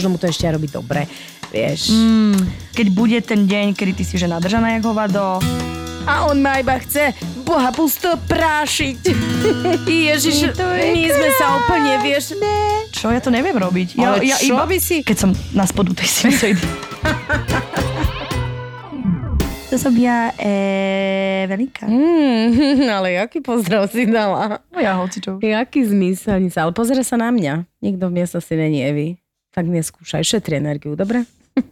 možno mu to ešte aj robí dobre. Vieš. Mm, keď bude ten deň, kedy ty si že nadržaná jak hovado, A on ma iba chce boha pusto prášiť. Ježiš, my sme sa úplne, vieš... čo ja to neviem robiť. Ja, Ale ja čo iba, by si- Keď som na spodu tej sinusoidy. to som ja Evelika. Mm, ale jaký pozdrav si dala? No ja hocičo. Jaký zmysel? Ale pozera sa na mňa. Nikto v miestnosti není Evi. Tak neskúšaj, šetri energiu, dobre?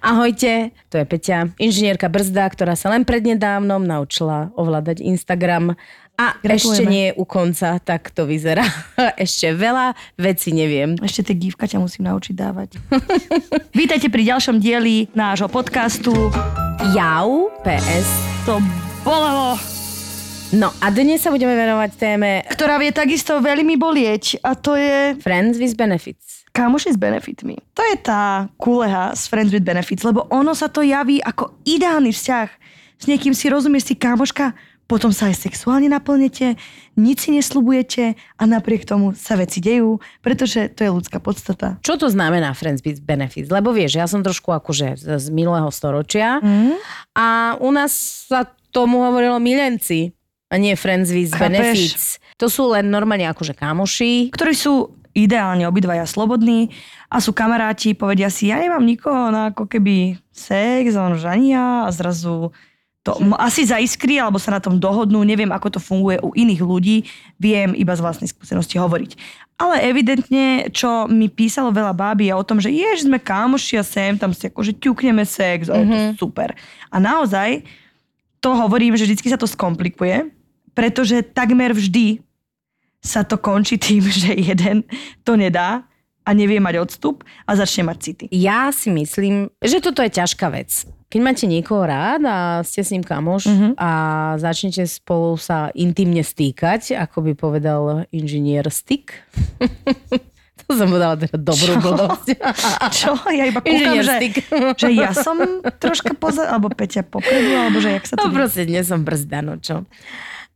Ahojte, to je Peťa, inžinierka Brzda, ktorá sa len prednedávnom naučila ovládať Instagram a Gratulujeme. ešte nie je u konca, tak to vyzerá. Ešte veľa vecí neviem. Ešte tie gívka ťa musím naučiť dávať. Vítajte pri ďalšom dieli nášho podcastu. Jau, PS. To bolelo. No a dnes sa budeme venovať téme Ktorá vie takisto veľmi bolieť a to je Friends with Benefits. Kamoši s benefitmi. To je tá kuleha z Friends with Benefits, lebo ono sa to javí ako ideálny vzťah. S niekým si rozumieš si kamoška, potom sa aj sexuálne naplnete, nič si neslubujete a napriek tomu sa veci dejú, pretože to je ľudská podstata. Čo to znamená Friends with Benefits? Lebo vieš, ja som trošku akože z, minulého storočia Mm? a u nás sa tomu hovorilo milenci a nie Friends with Chápeš? Benefits. To sú len normálne akože kamoši. Ktorí sú ideálne obidvaja slobodní a sú kamaráti, povedia si, ja nemám nikoho na ako keby sex, on žania a zrazu to m- asi zaiskrí, alebo sa na tom dohodnú, neviem, ako to funguje u iných ľudí, viem iba z vlastnej skúsenosti hovoriť. Ale evidentne, čo mi písalo veľa báby je o tom, že jež sme kámoši a sem tam si akože ťukneme sex a je to super. A naozaj to hovorím, že vždy sa to skomplikuje, pretože takmer vždy sa to končí tým, že jeden to nedá a nevie mať odstup a začne mať city. Ja si myslím, že toto je ťažká vec. Keď máte niekoho rád a ste s ním kamoš Mhm. a začnete spolu sa intimne stýkať, ako by povedal inžinier Stick. to som povedala teda dobrú Čo? blbosť. Čo? Ja iba kúkam, že, že ja som troška poza, alebo Peťa popredu, alebo že jak sa to... No proste nie som brzda, no čo.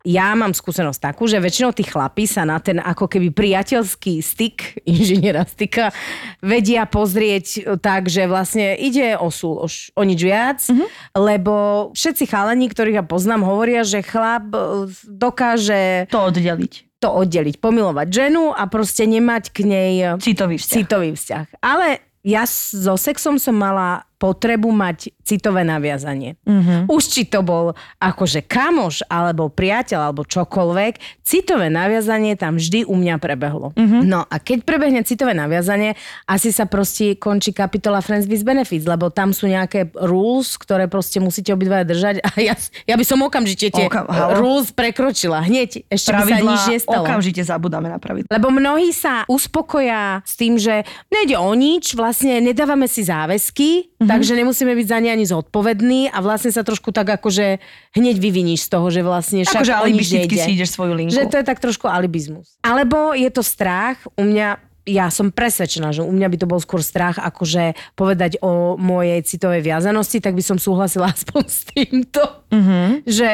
Ja mám skúsenosť takú, že väčšinou tí chlapí sa na ten ako keby priateľský styk, inžiniera styka, vedia pozrieť tak, že vlastne ide o súl, o, nič viac, mm-hmm. lebo všetci chalani, ktorých ja poznám, hovoria, že chlap e, dokáže To oddeliť. to oddeliť, pomilovať ženu a proste nemať k nej Citový vzťah. citový vzťah. Ale ja so sexom som mala potrebu mať citové naviazanie. Mhm. Už či to bol akože kamoš, alebo priateľ, alebo čokoľvek, citové naviazanie tam vždy u mňa prebehlo. Mhm. No a keď prebehne citové naviazanie, asi sa proste končí kapitola Friends with Benefits, lebo tam sú nejaké rules, ktoré proste musíte obidvaja držať a ja, ja by som okamžite tie Oka- rules prekročila. Hneď, ešte by sa nič nestalo. okamžite zabudáme na pravidla. Lebo mnohí sa uspokoja s tým, že nejde o nič, vlastne nedávame si záväzky, Mhm. mm-hmm. takže nemusíme byť za ne ani zodpovední a vlastne sa trošku tak akože hneď vyviníš z toho, že vlastne však Akože alibisticky si ideš svoju linku. Že to je tak trošku alibizmus. Alebo je to strach, u mňa ja som presvedčená, že u mňa by to bol skôr strach, akože povedať o mojej citovej viazanosti, tak by som súhlasila aspoň s týmto. Mhm. Že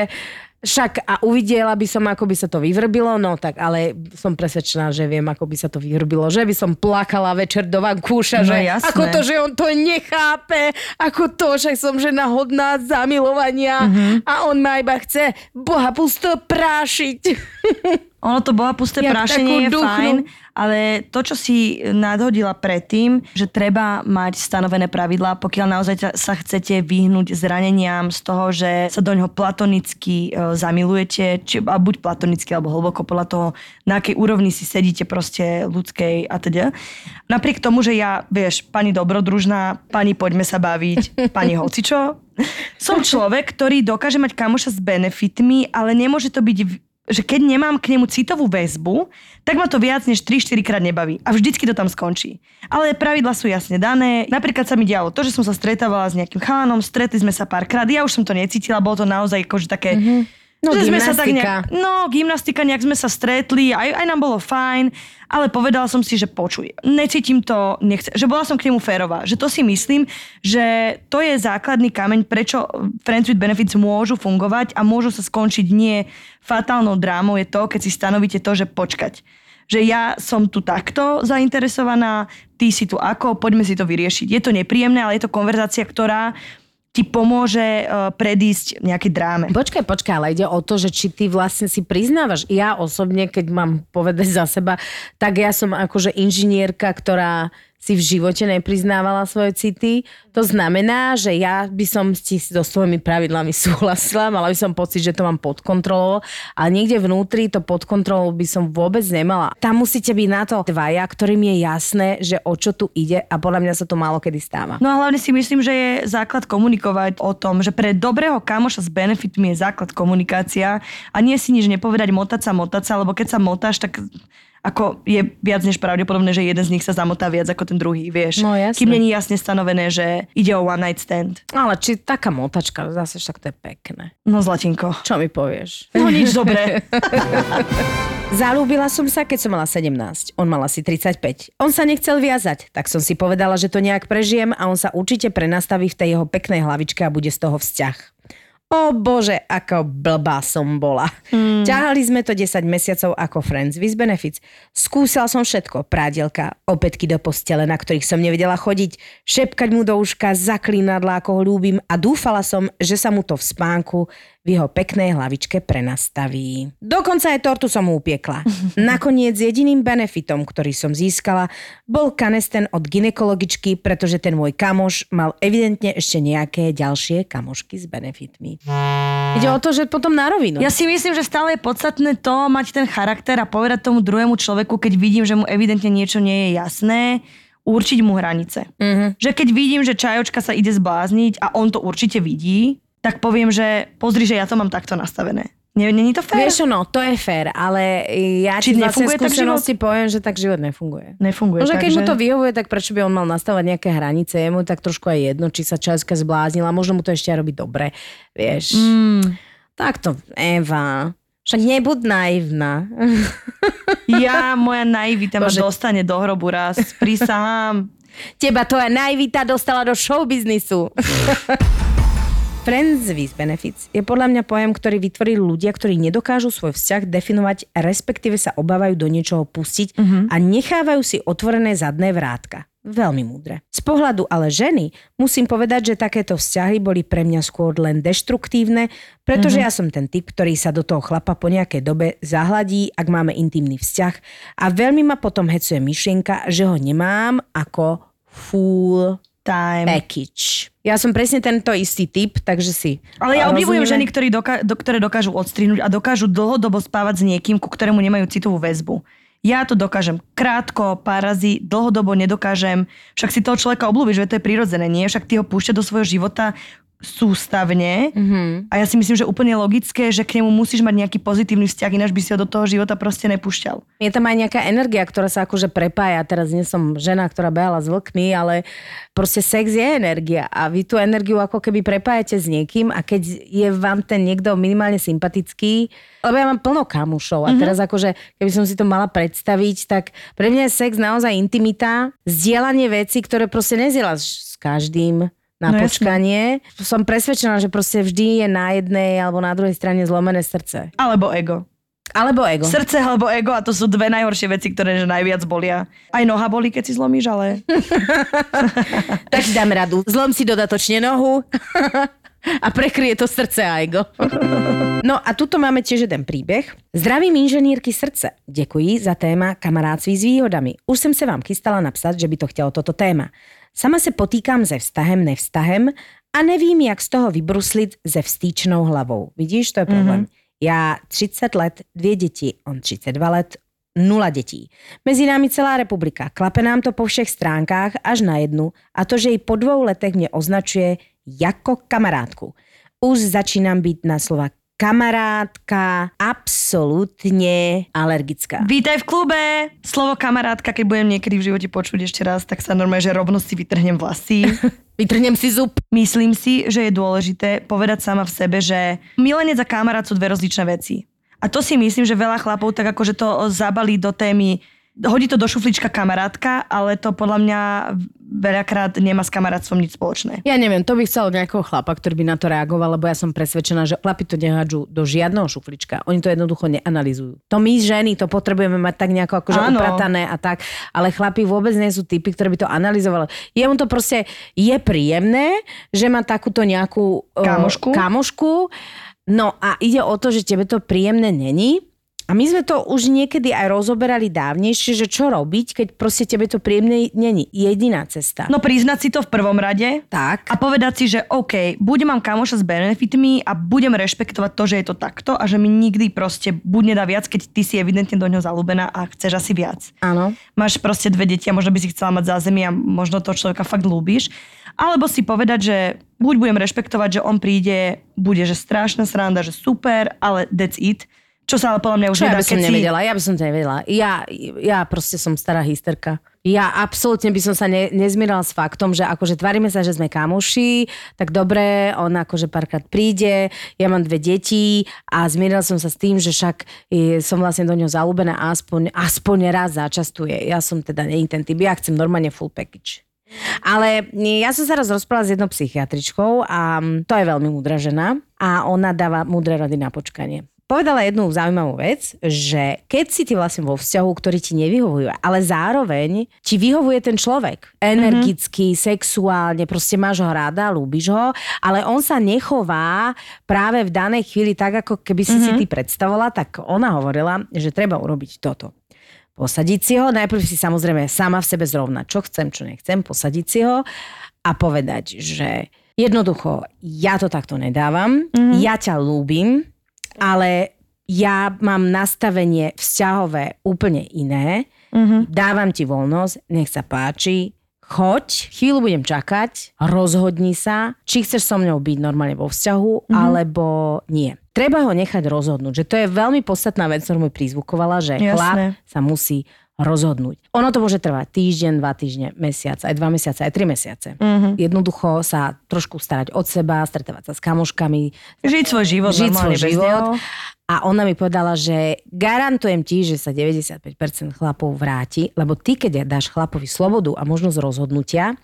však a uvidela by som, ako by sa to vyvrbilo, no tak ale som presvedčená, že viem, ako by sa to vyvrbilo, že by som plakala večer do vankúša, No že jasné. ako to, že on to nechápe, ako to, že som žena hodná zamilovania Mhm. a on ma iba chce boha pusto prášiť. Ono to bola pusté Jak prášenie, je takú duchnu. fajn, ale to, čo si nadhodila predtým, že treba mať stanovené pravidlá, pokiaľ naozaj sa chcete vyhnúť zraneniam z toho, že sa do ňoho platonicky e, zamilujete, či, a buď platonicky, alebo hlboko podľa toho, na akej úrovni si sedíte proste ľudskej a teda. Napriek tomu, že ja, vieš, pani dobrodružná, pani poďme sa baviť, pani hocičo, som človek, ktorý dokáže mať kamoša s benefitmi, ale nemôže to byť že keď nemám k nemu citovú väzbu, tak ma to viac než 3-4 krát nebaví. A vždycky to tam skončí. Ale pravidla sú jasne dané. Napríklad sa mi dialo to, že som sa stretávala s nejakým chánom, stretli sme sa párkrát, ja už som to necítila, bolo to naozaj akože také... Mm-hmm. No, že sme sa tak nejak, no, gymnastika, nejak sme sa stretli, aj, aj nám bolo fajn, ale povedala som si, že počuj, necítim to, nechce, že bola som k nemu férová, že to si myslím, že to je základný kameň, prečo Friends with Benefits môžu fungovať a môžu sa skončiť nie fatálnou drámou, je to, keď si stanovíte to, že počkať Že ja som tu takto zainteresovaná, ty si tu ako, poďme si to vyriešiť. Je to nepríjemné, ale je to konverzácia, ktorá ti pomôže uh, predísť nejaké dráme. Počkaj, počkaj, ale ide o to, že či ty vlastne si priznávaš. Ja osobne, keď mám povedať za seba, tak ja som akože inžinierka, ktorá si v živote nepriznávala svoje city. To znamená, že ja by som si so svojimi pravidlami súhlasila, mala by som pocit, že to mám pod kontrolou, ale niekde vnútri to pod kontrolou by som vôbec nemala. Tam musíte byť na to dvaja, ktorým je jasné, že o čo tu ide a podľa mňa sa to málo kedy stáva. No a hlavne si myslím, že je základ komunikovať o tom, že pre dobrého kamoša s benefitmi je základ komunikácia a nie si nič nepovedať, motať sa, motať sa, lebo keď sa motáš, tak ako je viac než pravdepodobné, že jeden z nich sa zamotá viac ako ten druhý, vieš. No, jasne. Kým není jasne stanovené, že ide o one night stand. Ale či taká motačka, zase však to je pekné. No zlatinko. Čo mi povieš? No nič dobré. Zalúbila som sa, keď som mala 17. On mal asi 35. On sa nechcel viazať, tak som si povedala, že to nejak prežijem a on sa určite prenastaví v tej jeho peknej hlavičke a bude z toho vzťah. O bože, ako blbá som bola. Mm. Ťahali sme to 10 mesiacov ako Friends with Benefits. Skúsila som všetko. Prádielka, opätky do postele, na ktorých som nevedela chodiť, šepkať mu do uška, zaklínadla, ako ho ľúbim a dúfala som, že sa mu to v spánku v jeho peknej hlavičke prenastaví. Dokonca aj tortu som mu upiekla. Nakoniec jediným benefitom, ktorý som získala, bol kanesten od ginekologičky, pretože ten môj kamoš mal evidentne ešte nejaké ďalšie kamošky s benefitmi. Ide o to, že potom na rovinu. Ja si myslím, že stále je podstatné to mať ten charakter a povedať tomu druhému človeku, keď vidím, že mu evidentne niečo nie je jasné, určiť mu hranice. Mhm. Že keď vidím, že čajočka sa ide zblázniť a on to určite vidí, tak poviem, že pozri, že ja to mám takto nastavené. Není to fér? Vieš no, to je fér, ale ja Či ti vlastne nefunguje tak skúsenosti poviem, že tak život nefunguje. Nefunguje. Možno keď takže... mu to vyhovuje, tak prečo by on mal nastavať nejaké hranice? Je mu tak trošku aj jedno, či sa Česka zbláznila, možno mu to ešte aj robí dobre, vieš. Mm, Takto, Eva, však nebud naivná. ja, moja naivita ma Bože. dostane do hrobu raz. Prisahám. Teba tvoja naivita dostala do showbiznisu. Friends with Benefits je podľa mňa pojem, ktorý vytvorili ľudia, ktorí nedokážu svoj vzťah definovať, respektíve sa obávajú do niečoho pustiť a nechávajú si otvorené zadné vrátka. Veľmi múdre. Z pohľadu ale ženy musím povedať, že takéto vzťahy boli pre mňa skôr len deštruktívne, pretože ja som ten typ, ktorý sa do toho chlapa po nejakej dobe zahladí, ak máme intimný vzťah a veľmi ma potom hecuje myšlienka, že ho nemám ako full Time. package. Ja som presne tento istý typ, takže si Ale ja obdivujem ženy, ktorí doka- do, ktoré dokážu odstrihnúť a dokážu dlhodobo spávať s niekým, ku ktorému nemajú citovú väzbu. Ja to dokážem krátko, pár razy, dlhodobo nedokážem. Však si toho človeka oblúbiš, že to je prirodzené, nie? Však ty ho púšťa do svojho života sústavne Mhm. a ja si myslím, že úplne logické, že k nemu musíš mať nejaký pozitívny vzťah, ináč by si ho do toho života proste nepúšťal. Je tam aj nejaká energia, ktorá sa akože prepája. Teraz nie som žena, ktorá behala s vlkmi, ale proste sex je energia a vy tú energiu ako keby prepájate s niekým a keď je vám ten niekto minimálne sympatický, lebo ja mám plno kamušov a teraz akože, keby som si to mala predstaviť, tak pre mňa je sex naozaj intimita, zdieľanie veci, ktoré proste nezdieľaš s každým na No jasné. počkanie. Som presvedčená, že proste vždy je na jednej alebo na druhej strane zlomené srdce. Alebo ego. Alebo ego. Srdce alebo ego a to sú dve najhoršie veci, ktoré že najviac bolia. Aj noha bolí, keď si zlomíš, ale... Tak si dáme radu. Zlom si dodatočne nohu a prekryje to srdce a ego. No a tuto máme tiež jeden příběh. Zdravím inženýrky srdce. Děkuji za téma kamarádství s výhodami. Už jsem se vám chystala napsat, že by to chtělo toto téma. Sama se potýkám se vztahem, nevztahem a nevím, jak z toho vybruslit se vstýčnou hlavou. Vidíš, to je problém. Já 30 let, dvě děti, on 32 let, nula dětí. Mezi námi celá republika. Klape nám to po všech stránkách až na jednu a to, že ji po dvou letech mě označuje jako kamarádku. Už začínám být na slova kamarádka absolútne alergická. Vítaj v klube! Slovo kamarátka, keď budem niekedy v živote počuť ešte raz, tak sa normálne, že rovno si vytrhnem vlasy. Vytrhnem si zub. Myslím si, že je dôležité povedať sama v sebe, že milenec a kamarát sú dve rozličné veci. A to si myslím, že veľa chlapov tak akože to zabalí do témy hodí to do šuflička kamarátka, ale to podľa mňa veľakrát nemá s kamarátstvom nič spoločné. Ja neviem, to by chcel nejakého chlapa, ktorý by na to reagoval, lebo ja som presvedčená, že chlapi to nehádžu do žiadneho šuflička. Oni to jednoducho neanalizujú. To my ženy to potrebujeme mať tak nejako akože Áno. upratané a tak, ale chlapi vôbec nie sú typy, ktorí by to analyzovali. Jemu to proste je príjemné, že má takúto nejakú eh, Kamošku. kamošku No a ide o to, že tebe to príjemné není. A my sme to už niekedy aj rozoberali dávnejšie, že čo robiť, keď proste tebe to príjemné není. Jediná cesta. No priznať si to v prvom rade tak. a povedať si, že OK, budem mám kamoša s benefitmi a budem rešpektovať to, že je to takto a že mi nikdy proste buď nedá viac, keď ty si evidentne do ňoho zalúbená a chceš asi viac. Áno. Máš proste dve deti a možno by si chcela mať zázemie a možno toho človeka fakt ľúbiš. Alebo si povedať, že buď budem rešpektovať, že on príde, bude, že strašná sranda, že super, ale that's it. Čo sa ale podľa mňa už Čo ja nedá, by som si... nevedela, ja by som to nevedela. Ja, ja proste som stará hysterka. Ja absolútne by som sa ne, nezmierala s faktom, že akože tvárime sa, že sme kamoši, tak dobre, on akože párkrát príde, ja mám dve deti a zmierila som sa s tým, že však som vlastne do ňoho zalúbená a aspoň, aspoň raz začastuje. Ja som teda nie ten typ, ja chcem normálne full package. Ale ja som sa raz rozprávala s jednou psychiatričkou a to je veľmi múdra žena a ona dáva múdre rady na počkanie. Povedala jednu zaujímavú vec, že keď si ty vlastne vo vzťahu, ktorý ti nevyhovuje, ale zároveň ti vyhovuje ten človek. Energicky, mm-hmm. sexuálne, proste máš ho rada, ľúbiš ho, ale on sa nechová práve v danej chvíli tak, ako keby si mm-hmm. si ty predstavovala, tak ona hovorila, že treba urobiť toto posadiť si ho, najprv si samozrejme sama v sebe zrovna, čo chcem, čo nechcem, posadiť si ho a povedať, že jednoducho, ja to takto nedávam, mm-hmm. ja ťa ľúbim, ale ja mám nastavenie vzťahové úplne iné, mm-hmm. dávam ti voľnosť, nech sa páči, choď, chvíľu budem čakať, rozhodni sa, či chceš so mnou byť normálne vo vzťahu, mm-hmm. alebo nie. Treba ho nechať rozhodnúť, že to je veľmi podstatná vec, ktorú mi prizvukovala, že Jasné. chlap sa musí rozhodnúť. Ono to môže trvať týždeň, dva týždne, mesiac, aj dva mesiace, aj tri mesiace. Mhm. Jednoducho sa trošku starať od seba, stretávať sa s kamoškami, Žiť svoj život žiť svoj život. A ona mi povedala, že garantujem ti, že sa 95% chlapov vráti, lebo ty, keď dáš chlapovi slobodu a možnosť rozhodnutia,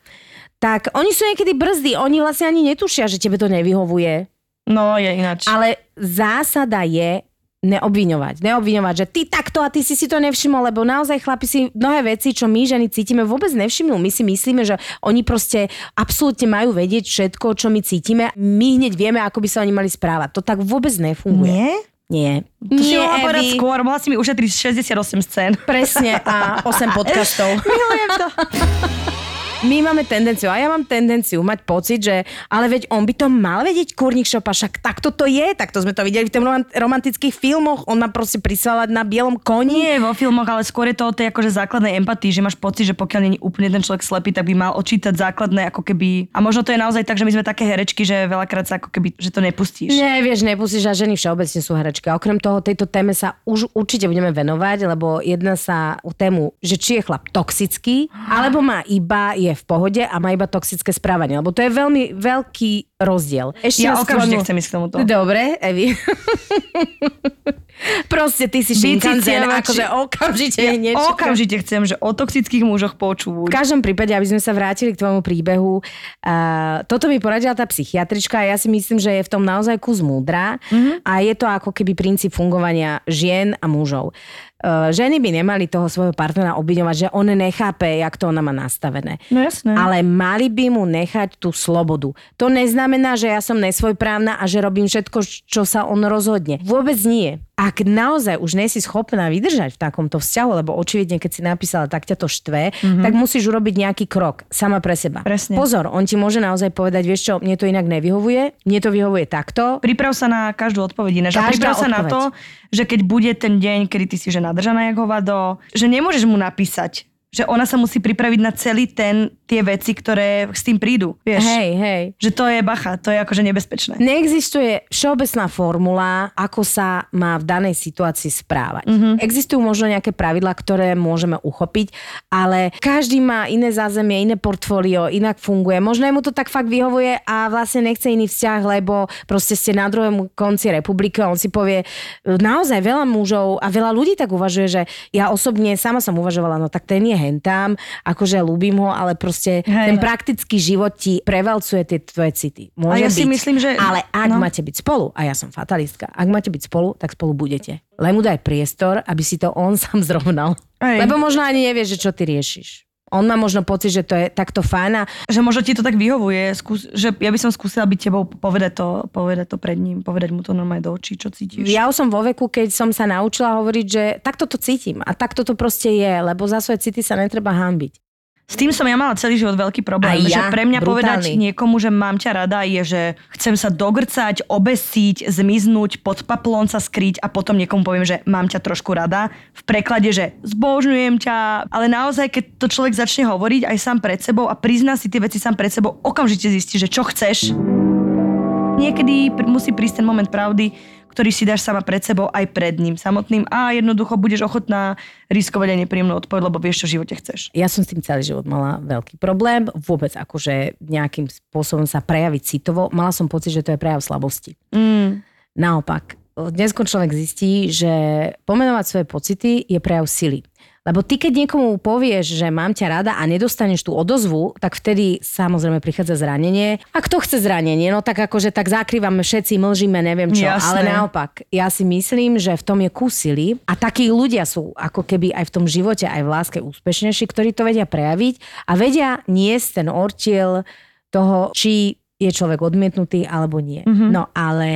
tak oni sú niekedy brzdy, oni vlastne ani netušia, že tebe to nevyhovuje. No, je ináč. Ale zásada je neobviňovať. Neobviňovať, že ty takto a ty si si to nevšimol, lebo naozaj chlapi si mnohé veci, čo my ženy cítime, vôbec nevšimnú. My si myslíme, že oni proste absolútne majú vedieť všetko, čo my cítime. My hneď vieme, ako by sa oni mali správať. To tak vôbec nefunguje. Nie? Nie. To si Nie, mohla povedať Evi. skôr, mohla si mi ušetriť 68 scén. Presne a 8 podcastov. Milujem to. My máme tendenciu, a ja mám tendenciu mať pocit, že ale veď on by to mal vedieť, kurník šopa, však takto to je, takto sme to videli v tých roman- romantických filmoch, on má proste prisvalať na bielom koni. Nie vo filmoch, ale skôr je to o tej akože základnej empatii, že máš pocit, že pokiaľ nie je úplne ten človek slepý, tak by mal odčítať základné ako keby... A možno to je naozaj tak, že my sme také herečky, že veľakrát sa ako keby, že to nepustíš. Nie, vieš, nepustíš a ženy všeobecne sú herečky. A okrem toho, tejto téme sa už určite budeme venovať, lebo jedna sa o tému, že či je chlap toxický, alebo má iba, je v pohode a má iba toxické správanie. Lebo to je veľmi veľký rozdiel. Ešte Ja okamžite skloňu- chcem ísť k tomuto. Dobre, Evi. Proste ty si šinkanzen, akože okamžite ja, niečo. Okamžite chcem, že o toxických mužoch V počuť. každom prípade, aby sme sa vrátili k tvojmu príbehu, uh, toto mi poradila tá psychiatrička a ja si myslím, že je v tom naozaj kus múdra mm-hmm. a je to ako keby princíp fungovania žien a mužov. Uh, ženy by nemali toho svojho partnera obviňovať, že on nechápe, jak to ona má nastavené. No jasné. Ale mali by mu nechať tú slobodu. To neznamená, že ja som nesvojprávna a že robím všetko, čo sa on rozhodne. Vôbec nie. Ak naozaj už nesi schopná vydržať v takomto vzťahu, lebo očividne, keď si napísala, tak ťa to štve, mm-hmm. tak musíš urobiť nejaký krok sama pre seba. Presne. Pozor, on ti môže naozaj povedať, vieš čo, mne to inak nevyhovuje, mne to vyhovuje takto. Priprav sa na každú odpoveď ináč. Priprav sa na to, že keď bude ten deň, kedy ty si že nadržaná jak hovado, že nemôžeš mu napísať, že ona sa musí pripraviť na celý ten, tie veci, ktoré s tým prídu. Vieš? Hej, hej. Že to je bacha, to je akože nebezpečné. Neexistuje všeobecná formula, ako sa má v danej situácii správať. Mhm. Mm-hmm. Existujú možno nejaké pravidlá, ktoré môžeme uchopiť, ale každý má iné zázemie, iné portfólio, inak funguje. Možno mu to tak fakt vyhovuje a vlastne nechce iný vzťah, lebo proste ste na druhom konci republiky a on si povie, naozaj veľa mužov a veľa ľudí tak uvažuje, že ja osobne sama som uvažovala, no tak ten je hentám, akože ľúbim ho, ale proste Hej. ten praktický život ti prevalcuje tie tvoje city. Môže A ja si byť, myslím, že- Ale ak no. máte byť spolu, a ja som fatalistka, ak máte byť spolu, tak spolu budete. Len mu daj priestor, aby si to on sám zrovnal. Hej. Lebo možno ani nevieš, že čo ty riešiš. On má možno pocit, že to je takto fajn Že možno ti to tak vyhovuje, skús, že ja by som skúsila byť tebou, povedať to, povedať to pred ním, povedať mu to normálne do očí, čo cítiš. ja už som vo veku, keď som sa naučila hovoriť, že takto to cítim a takto to proste je, lebo za svoje city sa netreba hambiť. S tým som ja mala celý život veľký problém. Aj že ja, pre mňa brutálny. povedať niekomu, že mám ťa rada, je, že chcem sa dogrcať, obesiť, zmiznúť, pod paplón sa skryť a potom niekomu poviem, že mám ťa trošku rada. V preklade, že zbožňujem ťa. Ale naozaj, keď to človek začne hovoriť aj sám pred sebou a prizná si tie veci sám pred sebou, okamžite zistí, že čo chceš. Niekedy musí prísť ten moment pravdy, ktorý si dáš sama pred sebou aj pred ním samotným a jednoducho budeš ochotná riskovať aj nepríjemnú odpoveď, lebo vieš, čo v živote chceš. Ja som s tým celý život mala veľký problém. Vôbec akože nejakým spôsobom sa prejaviť citovo. Mala som pocit, že to je prejav slabosti. Mm. Naopak, dnes človek zistí, že pomenovať svoje pocity je prejav sily. Lebo ty, keď niekomu povieš, že mám ťa rada a nedostaneš tú odozvu, tak vtedy samozrejme prichádza zranenie. A kto chce zranenie? No tak akože tak zakrývame všetci, mlžíme, neviem čo. Jasné. Ale naopak, ja si myslím, že v tom je kus sily a takí ľudia sú ako keby aj v tom živote, aj v láske úspešnejší, ktorí to vedia prejaviť a vedia niesť ten ortiel toho, či je človek odmietnutý alebo nie. Mm-hmm. No ale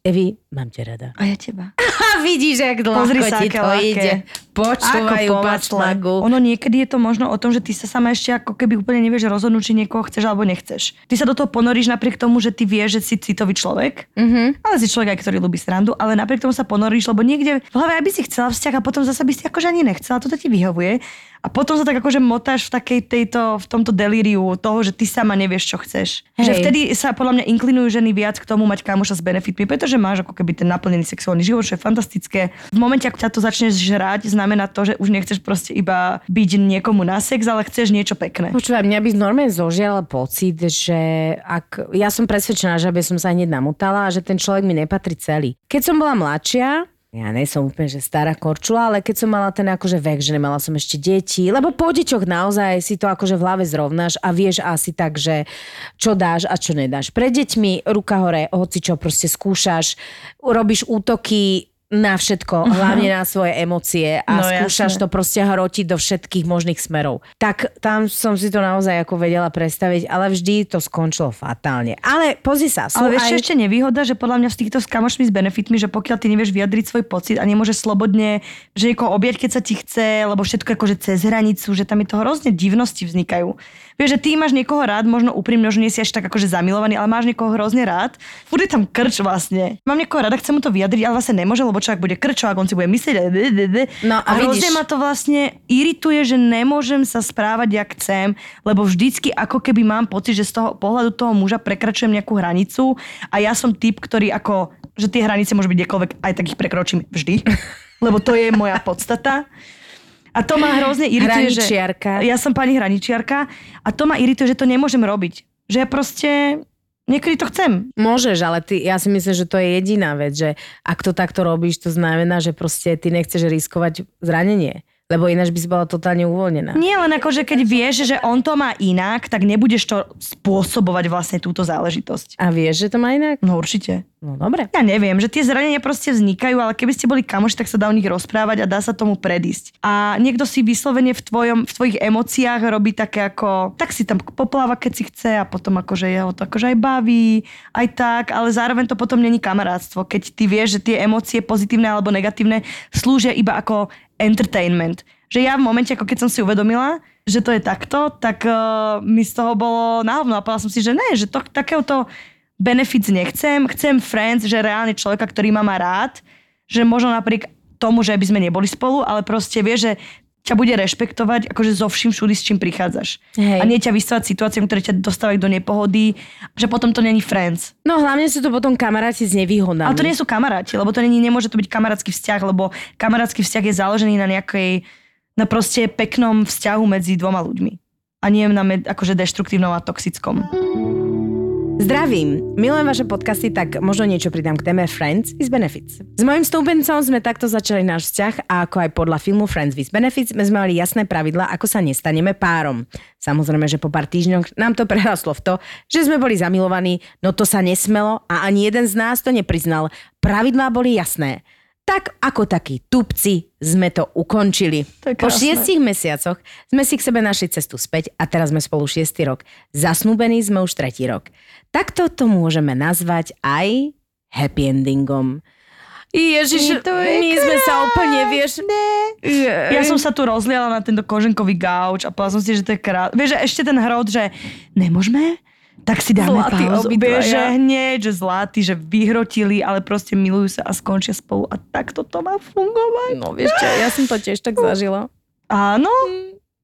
Evi, mám ťa rada. A ja teba. Vidíš, jak Pozri dlhko sa, ti to ľahké. ide. Počúvajú pačlagu. Ono niekedy je to možno o tom, že ty sa sama ešte ako keby úplne nevieš rozhodnúť, či niekoho chceš alebo nechceš. Ty sa do toho ponoríš napriek tomu, že ty vieš, že si citový človek, mm-hmm. ale si človek aj, ktorý ľubí srandu, ale napriek tomu sa ponoríš, lebo niekde v hlave aj by si chcela vzťah a potom zase by si akože ani nechcela, toto ti vyhovuje. A potom sa tak akože motáš v takej tejto, v tomto delíriu toho, že ty sama nevieš, čo chceš. Že Hej. vtedy sa podľa mňa inklinujú ženy viac k tomu mať kamoša s benefitmi, pretože máš ako keby ten naplnený sexuálny život, čo je fantastické. V momente, ako ťa to začneš žrať, znamená to, že už nechceš proste iba byť niekomu na sex, ale chceš niečo pekné. Počúvaj, mňa by normálne zožial pocit, že ak, ja som presvedčená, že by som sa hneď namotala a že ten človek mi nepatrí celý. Keď som bola mladšia, ja nie som úplne, že stará korčula, ale keď som mala ten akože vek, že nemala som ešte deti, lebo po deťoch naozaj si to akože v hlave zrovnáš a vieš asi tak, že čo dáš a čo nedáš. Pred deťmi ruka hore, hoci čo proste skúšaš, robíš útoky na všetko, hlavne na svoje emócie a No, skúšaš jasné. to proste hrotiť do všetkých možných smerov. Tak tam som si to naozaj ako vedela predstaviť, ale vždy to skončilo fatálne. Ale pozri sa, Ale vieš, aj... ešte nevýhoda, že podľa mňa v týchto s kamošmi s benefitmi, že pokiaľ ty nevieš vyjadriť svoj pocit a nemôžeš slobodne, že niekoho objať, keď sa ti chce, lebo všetko akože cez hranicu, že tam je to hrozne divnosti vznikajú. Vieš, že ty máš niekoho rád, možno úprimne, že nie si až tak akože zamilovaný, ale máš niekoho hrozne rád. Je tam krč vlastne. Mám niekoho rada, chcem mu to vyjadriť, ale vlastne nemôže, lebo čo ak bude krčo, ak on si bude myslieť. No a a hrozne ma to vlastne irituje, že nemôžem sa správať, jak chcem, lebo vždycky ako keby mám pocit, že z toho pohľadu toho muža prekračujem nejakú hranicu a ja som typ, ktorý ako, že tie hranice môžu byť kdekoľvek, aj tak ich prekročím vždy, lebo to je moja podstata. A to ma hrozne irituje, že... Ja som pani hraničiarka a to ma irituje, že to nemôžem robiť. Že ja proste... Niekedy to chcem. Môžeš, ale ty, ja si myslím, že to je jediná vec, že ak to takto robíš, to znamená, že proste ty nechceš riskovať zranenie. Lebo ináč by si bola totálne uvoľnená. Nie len ako, že keď vieš, že on to má inak, tak nebudeš to spôsobovať vlastne túto záležitosť. A vieš, že to má inak? No určite. No dobre. Ja neviem, že tie zranenia proste vznikajú, ale keby ste boli kamoši, tak sa dá o nich rozprávať a dá sa tomu predísť. A niekto si vyslovene v, tvojom, v tvojich emóciách robí také ako, tak si tam popláva, keď si chce a potom akože jeho to akože aj baví, aj tak, ale zároveň to potom není kamarátstvo, keď ty vieš, že tie emócie pozitívne alebo negatívne slúžia iba ako entertainment. Že ja v momente, ako keď som si uvedomila, že to je takto, tak uh, mi z toho bolo náhodno. A povedala som si, že ne, že to, takéhoto benefits nechcem, chcem friends, že reálne človeka, ktorý ma má rád, že možno napriek tomu, že by sme neboli spolu, ale proste vie, že ťa bude rešpektovať akože zo vším všudy, s čím prichádzaš. Hej. A nie ťa vystavať situáciám, ktoré ťa dostávajú do nepohody, že potom to není friends. No hlavne sú to potom kamaráti s nevýhodami. Ale to nie sú kamaráti, lebo to není, nemôže to byť kamarátsky vzťah, lebo kamarátsky vzťah je založený na nejakej, na proste peknom vzťahu medzi dvoma ľuďmi. A nie na med, akože deštruktívnom a toxickom. Zdravím, milujem vaše podcasty, tak možno niečo pridám k téme Friends with Benefits. S mojim stúpencom sme takto začali náš vzťah a ako aj podľa filmu Friends with Benefits sme mali jasné pravidla, ako sa nestaneme párom. Samozrejme, že po pár týždňoch nám to prerastlo v to, že sme boli zamilovaní, no to sa nesmelo a ani jeden z nás to nepriznal. Pravidlá boli jasné. Tak ako takí tupci sme to ukončili. To po krásne. šiestich mesiacoch sme si k sebe našli cestu späť a teraz sme spolu šiestý rok. Zasnúbení sme už tretí rok. Takto to môžeme nazvať aj happy endingom. Ježiš, To je my sme sa úplne, vieš... Ja som sa tu rozliala na tento koženkový gauč a povedala som si, že to je krát. Vieš, že ešte ten hrot, že nemôžeme? Tak si dáme Zlatí pauzu. obidvaja. Vieš, že hneď, že zlatí, že vyhrotili, ale proste milujú sa a skončia spolu a takto to má fungovať. No vieš čo, ja som to tiež tak zažila. Áno,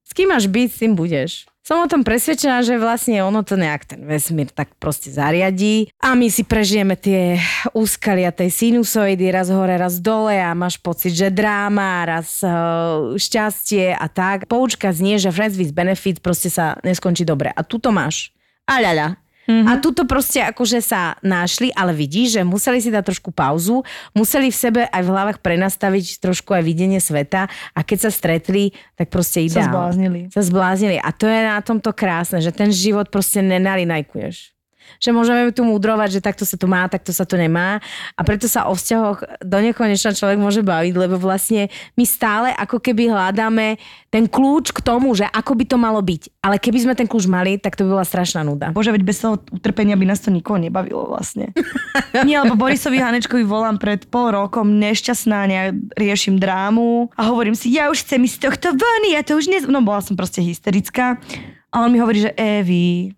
S kým máš byť, s tým budeš. Som o tom presvedčená, že vlastne ono to nejak ten vesmír tak proste zariadí a my si prežijeme tie úskalia tej sinusoidy raz hore, raz dole a máš pocit, že dráma, raz uh, šťastie a tak. Poučka znie, že Friends with Benefit proste sa neskončí dobre. A tu to máš. A ľaľa. Mm-hmm. A tuto proste akože sa našli, ale vidíš, že museli si dať trošku pauzu, museli v sebe aj v hlavách prenastaviť trošku aj videnie sveta a keď sa stretli, tak proste sa ideál. zbláznili. Sa zbláznili. A to je na tomto krásne, že ten život proste nenalinajkuješ. Že môžeme tu mudrovať, že takto sa to má, takto sa to nemá. A preto sa o vzťahoch do nekonečna človek môže baviť, lebo vlastne my stále ako keby hľadáme ten kľúč k tomu, že ako by to malo byť. Ale keby sme ten kľúč mali, tak to by bola strašná nuda. Bože, veď bez toho utrpenia by nás to nikoho nebavilo vlastne. Nie, lebo Borisovi Hanečkovi volám pred pol rokom nešťastná, ne, riešim drámu a hovorím si, ja už chcem ísť z tohto von, ja to už nez... No bola som proste hysterická. A on mi hovorí, že Evi,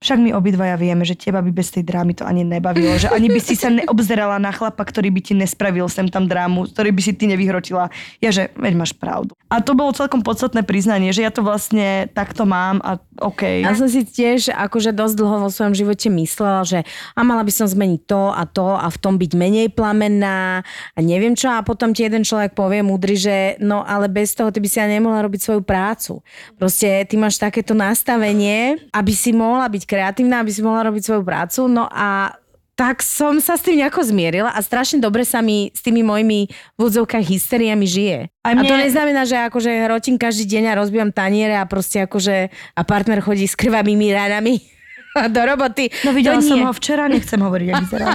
však my obidvaja vieme, že teba by bez tej drámy to ani nebavilo, že ani by si sa neobzerala na chlapa, ktorý by ti nespravil sem tam drámu, ktorý by si ty nevyhrotila. Ja, že veď máš pravdu. A to bolo celkom podstatné priznanie, že ja to vlastne takto mám a OK. Ja som si tiež akože dosť dlho vo svojom živote myslela, že a mala by som zmeniť to a to a v tom byť menej plamenná a neviem čo a potom ti jeden človek povie múdry, že no ale bez toho ty by si aj nemohla robiť svoju prácu. Proste ty máš takéto nastavenie, aby si mohla byť kreatívna, aby si mohla robiť svoju prácu, no a tak som sa s tým nejako zmierila a strašne dobre sa mi s tými mojimi v úvodzovkách hysteriami žije. Aj A to mne- neznamená, že akože hrotím každý deň a rozbijam taniere a proste akože a partner chodí s krvavými ranami do roboty. No videla to som nie. ho včera, nechcem hovoriť, ako vyzerá.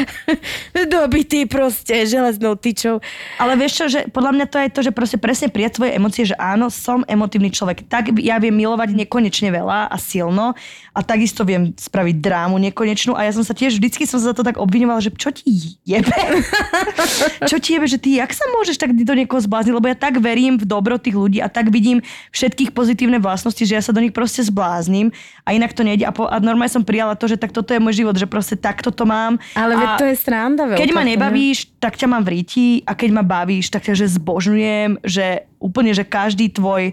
Dobitý proste železnou tyčou. Ale vieš čo, že podľa mňa to je to, že proste presne prijať svoje emócie, že áno, som emotívny človek. Tak ja viem milovať nekonečne veľa a silno a takisto viem spraviť drámu nekonečnú a ja som sa tiež vždycky som sa za to tak obvinovala, že čo ti jebe? čo ti jebe, že ty, jak sa môžeš tak do niekoho zblázniť? Lebo ja tak verím v dobro tých ľudí a tak vidím všetkých pozitívne vlastnosti, že ja sa do nich proste zbláznim a inak to nejde. A, po, a normálne som prijala to, že tak toto je môj život, že proste takto to mám. Ale a... to je sranda veľká. Keď ma nebavíš, tak ťa mám v ríti a keď ma bavíš, tak ťa že zbožňujem, že úplne, že každý tvoj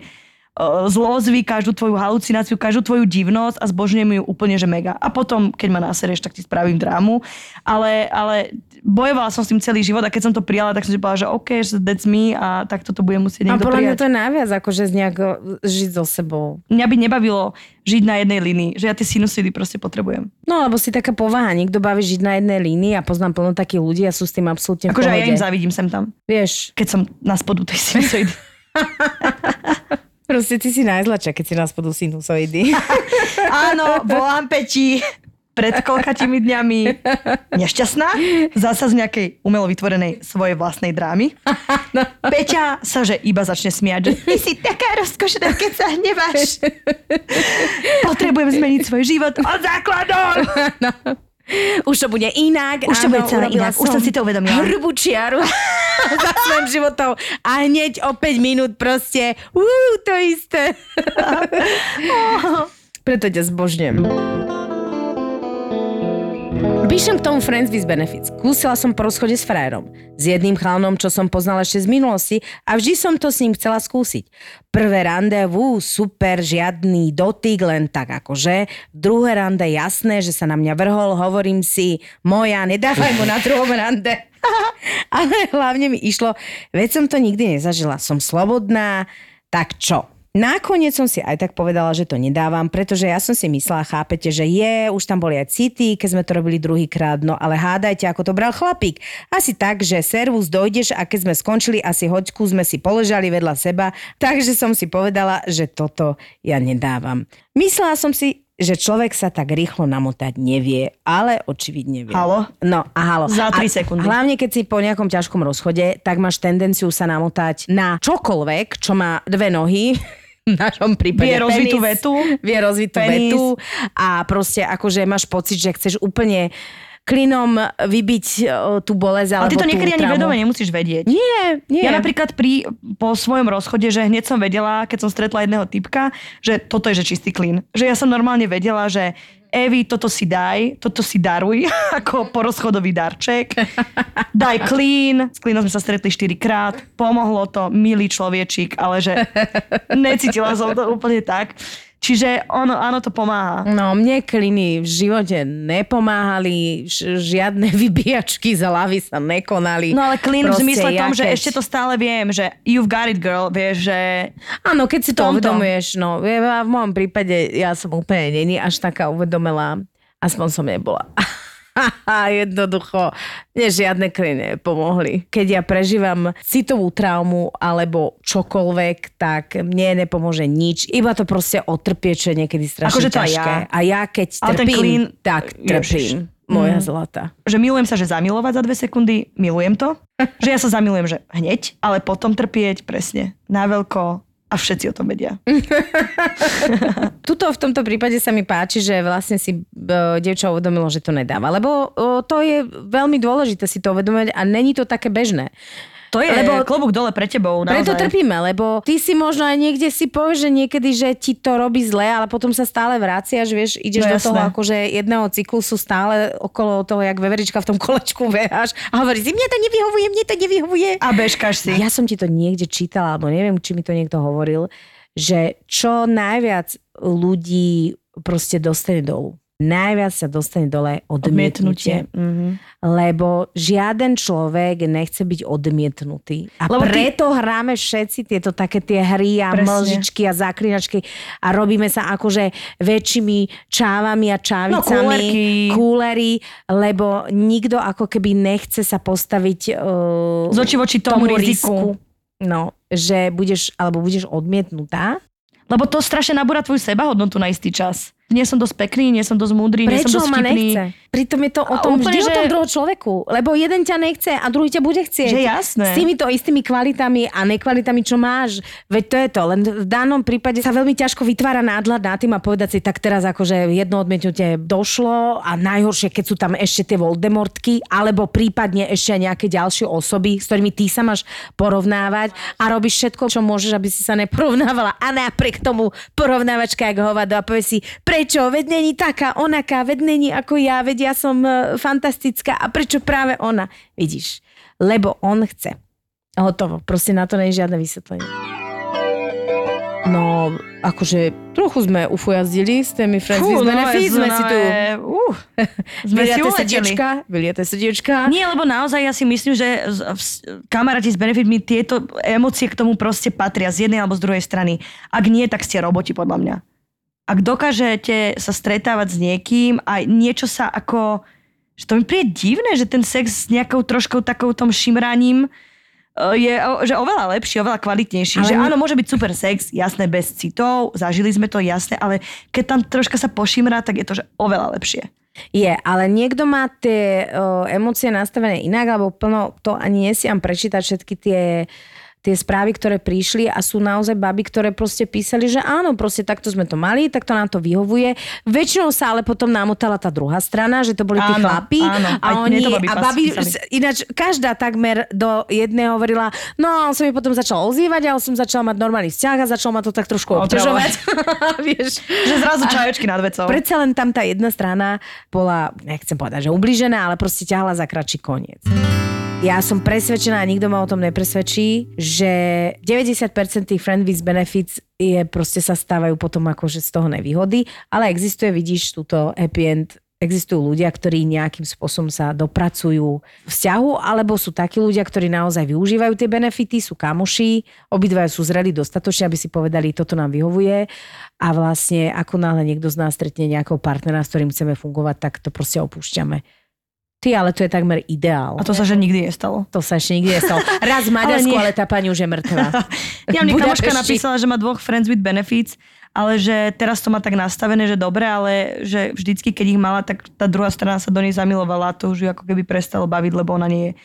uh, zlozvyk, každú tvoju halucináciu, každú tvoju divnosť a zbožňujem ju úplne, že mega. A potom, keď ma nasereš, tak ti spravím drámu. Ale, ale bojovala som s tým celý život a keď som to prijala, tak som si povedala, že OK, že that's me a tak toto bude musieť A niekto podľa mňa to je najviac, akože z nejako žiť so sebou. Mňa by nebavilo žiť na jednej línii, že ja tie sinusidy proste potrebujem. No, lebo si taká povaha, niekto baví žiť na jednej línii a poznám plno takých ľudí a sú s tým absolútne Akože ja im závidím sem tam, Vieš, keď som na spodu tej sinusoidy. proste ty si najzlačia, keď si na spodu sinusoidy. Áno, volám Peti pred koľkatými dňami nešťastná, zasa z nejakej umelo vytvorenej svojej vlastnej drámy. Peťa sa že iba začne smiať, že ty si taká rozkošená, keď sa hneváš. Potrebujem zmeniť svoj život od základov. no. Už to bude inak. Už to áno, bude celé inak. Už som si to uvedomila. Hrubú čiaru za svojim životom. A hneď o 5 minút proste uh, to isté. Preto ťa zbožňujem. Píšem k tomu Friends with Benefits. Kúsila som po rozchode s frajerom. S jedným chalnom, čo som poznala ešte z minulosti a vždy som to s ním chcela skúsiť. Prvé randevu, super, žiadny dotyk, len tak akože. Druhé rande, jasné, že sa na mňa vrhol, hovorím si, moja, nedávaj mu na druhom rande. Ale hlavne mi išlo, veď som to nikdy nezažila. Som slobodná, tak čo? Nakoniec som si aj tak povedala, že to nedávam, pretože ja som si myslela, chápete, že je, už tam boli aj city, keď sme to robili druhýkrát, no ale hádajte, ako to bral chlapík. Asi tak, že servus dojdeš a keď sme skončili, asi hoďku sme si položali vedľa seba, takže som si povedala, že toto ja nedávam. Myslela som si, že človek sa tak rýchlo namotať nevie, ale očividne vie. Halo? No a halo. Za 3 a sekundy. Hlavne keď si po nejakom ťažkom rozchode, tak máš tendenciu sa namotať na čokoľvek, čo má dve nohy, v našom prípade Vie rozvitú penis, vetu. Vie rozvitú Penis. vetu a proste akože máš pocit, že chceš úplne klinom vybiť o, tú bolesť Ale alebo ty to niekedy ani vedome nemusíš vedieť. Nie, nie. Ja napríklad pri, po svojom rozchode, že hneď som vedela, keď som stretla jedného typka, že toto je že čistý klín. Že ja som normálne vedela, že Evi, toto si daj, toto si daruj, ako porozchodový darček. Daj klín. S klínom sme sa stretli 4 krát. Pomohlo to, milý človečík, ale že necítila som to úplne tak. Čiže ono, áno, to pomáha. No, mne kliny v živote nepomáhali, žiadne vybíjačky z hlavy sa nekonali. No ale klín v zmysle tom, že ešte to stále viem, že you've got it girl, vieš, že Áno, keď si to tomto. uvedomuješ, no v môjom prípade ja som úplne není až taká uvedomelá, aspoň som nebola. Jednoducho, mne žiadne kliny pomohli. Keď ja prežívam citovú traumu alebo čokoľvek, tak mne nepomôže nič. Iba to proste otrpie, čo je niekedy strašne Akože to ťažké. ja. A ja keď Ale trpím, klín, tak Ježiš. trpím. Moja zlata. že milujem sa, že zamilovať za dve sekundy, milujem to. Že ja sa zamilujem, že hneď, ale potom trpieť, presne, na veľko a všetci o tom vedia. Tuto v tomto prípade sa mi páči, že vlastne si e, dievča uvedomilo, že to nedáva. Lebo e, to je veľmi dôležité si to uvedomovať a není to také bežné. To je Lebo- klobúk dole pre tebou, naozaj. Preto trpíme, lebo ty si možno aj niekde si povieš, že niekedy, že ti to robí zle, ale potom sa stále vraciaš, vieš, ideš No do toho jasné. akože jedného cyklusu stále okolo toho, jak veverička v tom kolečku beháš a hovoríš si, mne to nevyhovuje, mne to nevyhovuje. A bežkaš si. Ja som ti to niekde čítala, alebo neviem, či mi to niekto hovoril, že čo najviac ľudí proste dostane dolu. Najviac sa dostane dole odmietnutie. Odmietnutie. Mhm. Lebo žiaden človek nechce byť odmietnutý. A Lebo ty- preto hráme všetci tieto také tie hry a Presne. mlžičky a zaklinačky a robíme sa akože väčšími čávami a čávicami. kúlerky. Kúlery, lebo nikto ako keby nechce sa postaviť uh, Z voči tomu, riziku. No, že budeš, alebo budeš odmietnutá. Lebo to strašne nabúra tvoju sebahodnotu na istý čas. Nie som dosť pekný, nie som dosť múdry, nie som dosť vtipný. nechce? Pritom je to o A tom, úplne, vždy o že- tom druhom človeku. Lebo jeden ťa nechce a druhý ťa bude chcieť. Že jasné. S týmito istými kvalitami a nekvalitami, čo máš. Veď to je to. Len v danom prípade sa veľmi ťažko vytvára nádhľad na tým a povedať si, tak teraz akože jedno odmietnutie došlo a najhoršie, keď sú tam ešte tie Voldemortky, alebo prípadne ešte nejaké ďalšie osoby, s ktorými ty sa máš porovnávať a robíš všetko, čo môžeš, aby si sa neporovnávala. A napriek tomu porovnávačka jak hovado a povie si, prečo, veď není taká, onaká, veď není ako ja, veď ja som e, fantastická a prečo práve ona? Vidíš, lebo on chce. Hotovo, proste na to nie je žiadne vysvetlenie. No, akože trochu sme ufujazdili s tými Friends with Benefits, sme si tu Uh, sme si srdiečka, vyliate srdiečka. Nie, lebo naozaj ja si myslím, že kamaráti z Benefit mi tieto emócie k tomu proste patria z jednej alebo z druhej strany. Ak nie, tak ste roboti podľa mňa. Ak dokážete sa stretávať s niekým a niečo sa ako... Že to mi príde divné, že ten sex s nejakou troškou takou tom šimraním e, je že oveľa lepší, oveľa kvalitnejší. Ale že áno, môže byť super sex, jasné, bez citov, zažili sme to, jasné, ale keď tam troška sa pošimrá, tak je to že oveľa lepšie. Je, ale niekto má tie o, emócie nastavené inak, alebo plno, to ani nesiam prečítať všetky tie tie správy, ktoré prišli a sú naozaj baby, ktoré proste písali, že áno, proste takto sme to mali, takto nám to vyhovuje. Väčšinou sa ale potom namotala tá druhá strana, že to boli tí Áno, chlapi áno. a oni, baby a babi, ináč každá takmer do jedného hovorila, no a on sa mi potom začal ozývať a on som začala mať normálny vzťah a začal ma to tak trošku obťažovať. Vieš. Že zrazu čajočky nad vecou. Predsa len tam tá jedna strana bola, nechcem povedať, že ubližená, ale proste ťahla za kračí koniec. Ja som presvedčená, a nikto ma o tom nepresvedčí, že 90% tých friend with benefits je proste sa stávajú potom akože z toho nevýhody, ale existuje, vidíš, túto happy end Existujú ľudia, ktorí nejakým spôsobom sa dopracujú vzťahu, alebo sú takí ľudia, ktorí naozaj využívajú tie benefity, sú kamoši, obidvaja sú zreli dostatočne, aby si povedali, toto nám vyhovuje a vlastne ako náhle niekto z nás stretne nejakého partnera, s ktorým chceme fungovať, tak to proste opúšťame. Ty, ale to je takmer ideál. A to sa že nikdy nestalo. To sa ešte nikdy nestalo. Raz v Maďarsku, ale, ale tá pani už je mŕtva. Ja mne kamoška napísala, že má dvoch friends with benefits, ale že teraz to má tak nastavené, že dobre, ale že vždycky, keď ich mala, tak tá druhá strana sa do nej zamilovala a to už ju ako keby prestalo baviť, lebo ona nie je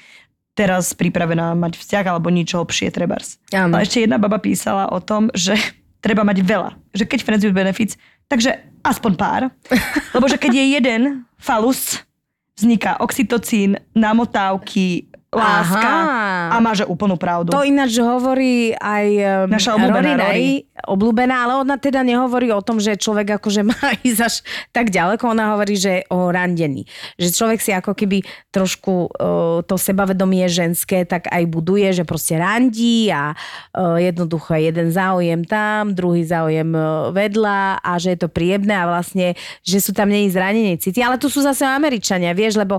teraz pripravená mať vzťah alebo nič hlbšie trebárs. Áno. A ešte jedna baba písala o tom, že treba mať veľa. Že keď friends with benefits, takže aspoň pár. Lebo že keď je jeden falus, vzniká oxytocín, namotávky, láska Aha. a má že úplnú pravdu. To ináč hovorí aj um, Naša obľúbená Rory, obľúbená, ale ona teda nehovorí o tom, že človek akože má ísť až tak ďaleko, ona hovorí, že o randení. Že človek si ako keby trošku uh, to sebavedomie ženské tak aj buduje, že proste randí a uh, jednoducho jeden záujem tam, druhý záujem uh, vedľa a že je to príjemné a vlastne, že sú tam není zranenie city. Ale tu sú zase Američania, vieš, lebo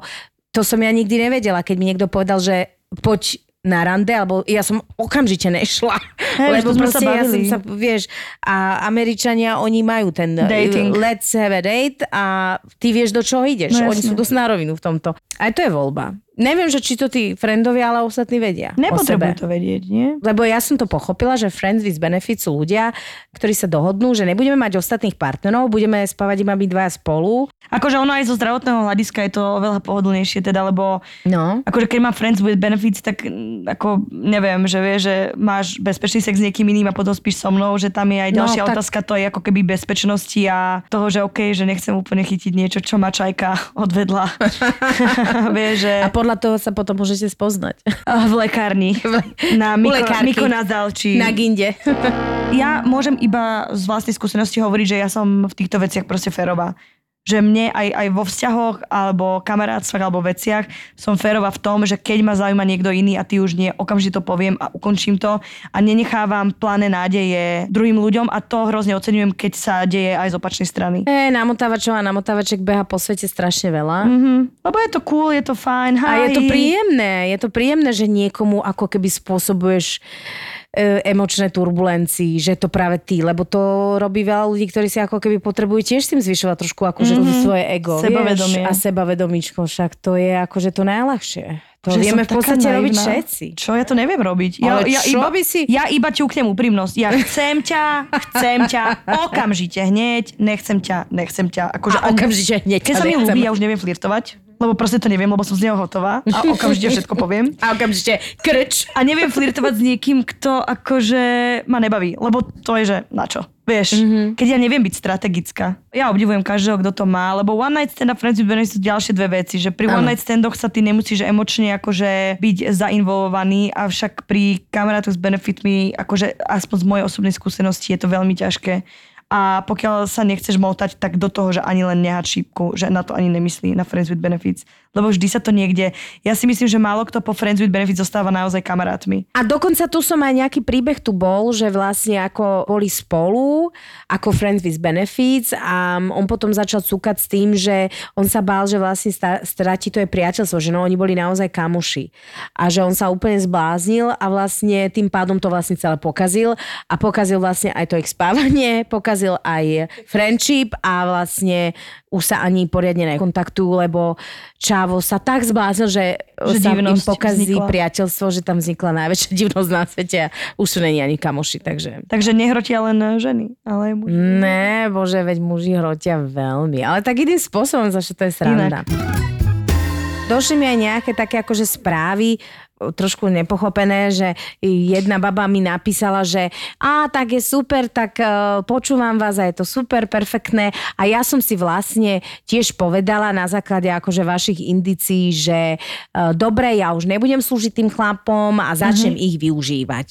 to som ja nikdy nevedela, keď mi niekto povedal, že poď na rande, alebo ja som okamžite nešla. Hej, lebo to sme sa proste ja som sa, vieš, a Američania, oni majú ten Dating. let's have a date a ty vieš, do čoho ideš. No oni sú dosť na rovinu v tomto. Aj to je voľba. Neviem, že či to tí friendovia, ale ostatní vedia. Nepotrebujú to vedieť, nie? Lebo ja som to pochopila, že friends with benefits sú ľudia, ktorí sa dohodnú, že nebudeme mať ostatných partnerov, budeme spávať iba my dvaja spolu. Akože ono aj zo zdravotného hľadiska je to oveľa pohodlnejšie, teda, lebo No. akože keď má friends with benefits, tak mm, ako neviem, že vie, že máš bezpečný sex s niekým iným a potom spíš so mnou, že tam je aj No, ďalšia tak- otázka, to je ako keby bezpečnosti a toho, že OK, že nechcem úplne chytiť niečo, čo má čajka odvedla. vie, že A podľa toho sa potom môžete spoznať. v lekárni. Na lekárky. mykonazal, či... Na ginde. ja môžem iba z vlastnej skúsenosti hovoriť, že ja som v týchto veciach proste férová. Že mne aj, aj vo vzťahoch alebo kamarátstvách alebo veciach som férová v tom, že keď ma zaujíma niekto iný a ty už nie, okamžite to poviem a ukončím to a nenechávam plané nádeje druhým ľuďom a to hrozne oceňujem, keď sa deje aj z opačnej strany. Hey, namotávačov a namotávaček beha po svete strašne veľa. Mhm. Lebo je to cool, je to fajn. A je to príjemné, je to príjemné, že niekomu ako keby spôsobuješ emočné turbulencii, že to práve ty, lebo to robí veľa ľudí, ktorí si ako keby potrebujú tiež s tým zvyšovať trošku akože mm-hmm. svoje ego. Sebavedomie. Vieš? A sebavedomíčko, však to je akože to najľahšie. To Že vieme v podstate robiť všetci. Čo? Ja to neviem robiť. Ja, Ale ja čo iba, by si- Ja iba ťuknem úprimnosť. Ja chcem ťa, chcem ťa, okamžite, hneď, nechcem ťa, nechcem ťa. Akože A okamžite hneď Keď sa mi ľúbi, ja už neviem flirtovať, lebo proste to neviem, lebo som z neho hotová a okamžite všetko poviem. A okamžite krč. A neviem flirtovať s niekým, kto akože ma nebaví, lebo to je, že na čo? Vieš, mm-hmm. keď ja neviem byť strategická. Ja obdivujem každého, kto to má, lebo one night stand a friends with benefits sú ďalšie dve veci, že pri one Áno. night standoch sa ty nemusíš emočne akože byť zainvolovaný, avšak pri kamarátoch s benefitmi, akože aspoň z mojej osobnej skúsenosti je to veľmi ťažké. A pokiaľ sa nechceš motať, tak do toho, že ani len nehať šípku, že na to ani nemyslí, na Friends with Benefits. Lebo vždy sa to niekde... Ja si myslím, že málo kto po Friends with Benefits zostáva naozaj kamarátmi. A dokonca tu som aj nejaký príbeh tu bol, že vlastne ako boli spolu, ako Friends with Benefits a on potom začal cúkať s tým, že on sa bál, že vlastne stratí to je priateľstvo, že no oni boli naozaj kamoši. A že on sa úplne zbláznil a vlastne tým pádom to vlastne celé pokazil a pokazil vlastne aj to ich spávanie, pokazil aj friendship a vlastne už sa ani poriadne nekontaktujú, lebo Čavo sa tak zbláznil, že, Že sa im pokazí vznikla. priateľstvo, že tam vznikla najväčšia divnosť na svete a už sú není ani kamoši, takže... Takže nehrotia len ženy, ale aj muži. Ne, bože, veď muži hrotia veľmi. Ale tak iným spôsobom, za to je sranda. Inak. Došli mi aj nejaké také akože správy trošku nepochopené, že jedna baba mi napísala, že a tak je super, tak uh, počúvam vás a je to super, perfektné. A ja som si vlastne tiež povedala na základe akože vašich indicií, že uh, dobre, ja už nebudem slúžiť tým chlapom a začnem mm-hmm. ich využívať.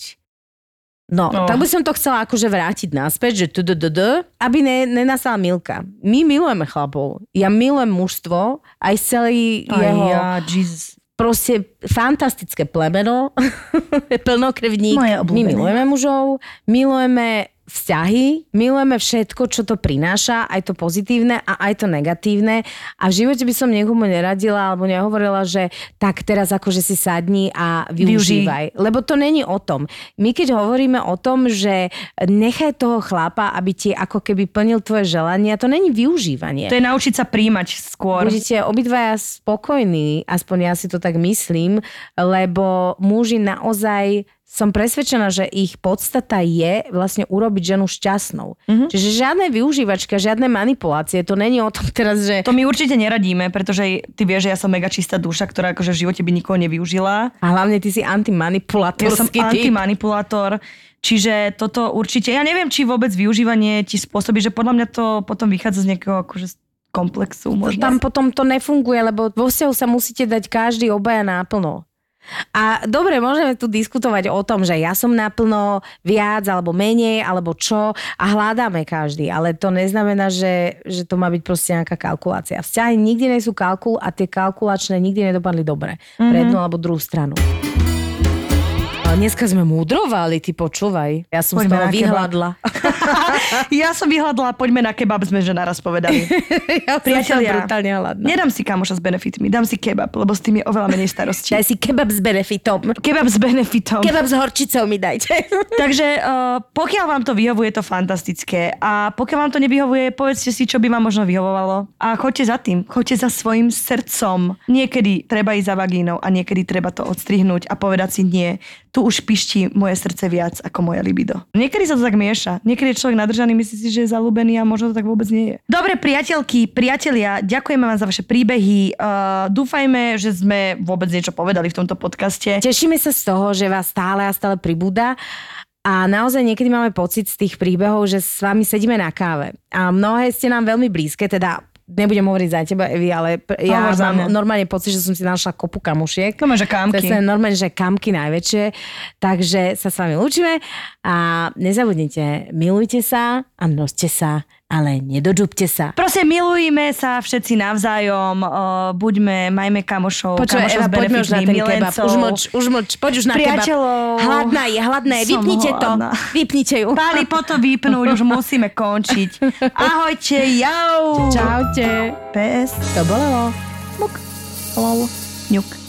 No, oh. tak by som to chcela akože vrátiť naspäť, že tdd, aby ne, nenastala Milka. My milujeme chlapov. Ja milujem mužstvo, aj celý aj jeho... Ja, Jesus proste fantastické plemeno, plnokrvník. Moje My milujeme mužov, milujeme vzťahy, milujeme všetko, čo to prináša, aj to pozitívne a aj to negatívne. A v živote by som niekomu neradila alebo nehovorila, že tak teraz akože si sadni a využívaj. Využij. Lebo to není o tom. My keď hovoríme o tom, že nechaj toho chlapa, aby ti ako keby plnil tvoje želania, to není využívanie. To je naučiť sa príjmať skôr. Budete obidvaja spokojní, aspoň ja si to tak myslím, lebo muži naozaj som presvedčená, že ich podstata je vlastne urobiť ženu šťastnou. Mm-hmm. Čiže žiadne využívačka, žiadne manipulácie, to není o tom teraz, že... To my určite neradíme, pretože ty vieš, že ja som mega čistá duša, ktorá akože v živote by nikoho nevyužila. A hlavne ty si antimanipulátor. Ja som antimanipulátor. Čiže toto určite, ja neviem, či vôbec využívanie ti spôsobí, že podľa mňa to potom vychádza z nejakého akože komplexu. Možno. Tam potom to nefunguje, lebo vo vzťahu sa musíte dať každý obaja náplno. A dobre, môžeme tu diskutovať o tom, že ja som naplno viac alebo menej, alebo čo a hľadáme každý, ale to neznamená, že, že to má byť proste nejaká kalkulácia. Vzťahy nikdy nie sú kalkul a tie kalkulačné nikdy nedopadli dobre mm-hmm. pre jednu alebo druhú stranu. Dneska sme múdrovali, ty počúvaj. Ja som poďme z toho vyhľadla. ja som vyhľadla, poďme na kebab, sme že naraz povedali. ja Priatelia, brutálne hladná. Nedám si kamoša s benefitmi, dám si kebab, lebo s tým je oveľa menej starostí. Daj si kebab s benefitom. Kebab s benefitom. Kebab s horčicou mi dajte. Takže uh, pokiaľ vám to vyhovuje, je to fantastické. A pokiaľ vám to nevyhovuje, povedzte si, čo by vám možno vyhovovalo. A choďte za tým, choďte za svojim srdcom. Niekedy treba ísť za vagínou a niekedy treba to odstrihnúť a povedať si nie tu už pišti moje srdce viac ako moje libido. Niekedy sa to tak mieša. Niekedy je človek nadržaný, myslí si, že je zalúbený a možno to tak vôbec nie je. Dobre, priateľky, priatelia, ďakujeme vám za vaše príbehy. Uh, dúfajme, že sme vôbec niečo povedali v tomto podcaste. Tešíme sa z toho, že vás stále a stále pribúda. A naozaj niekedy máme pocit z tých príbehov, že s vami sedíme na káve. A mnohé ste nám veľmi blízke, teda nebudem hovoriť za teba, Evi, ale ja Hovor mám normálne pocit, že som si našla kopu kamušiek. To že kamky. Je normálne, že kamky najväčšie. Takže sa s vami lúčime a nezabudnite, milujte sa a množte sa ale nedožubte sa. Proste milujme sa všetci navzájom, uh, buďme, majme kamošov, Počuj, kamošov Eva, poďme už na ten kebab. Už mlč, už mlč, poď už na kebab. Hladná je, hladná je, vypnite to. Vypnite ju. Páli po to vypnúť, už musíme končiť. Ahojte, jau. Čaute. PS. To bolo. Muk. Lol. Ňuk.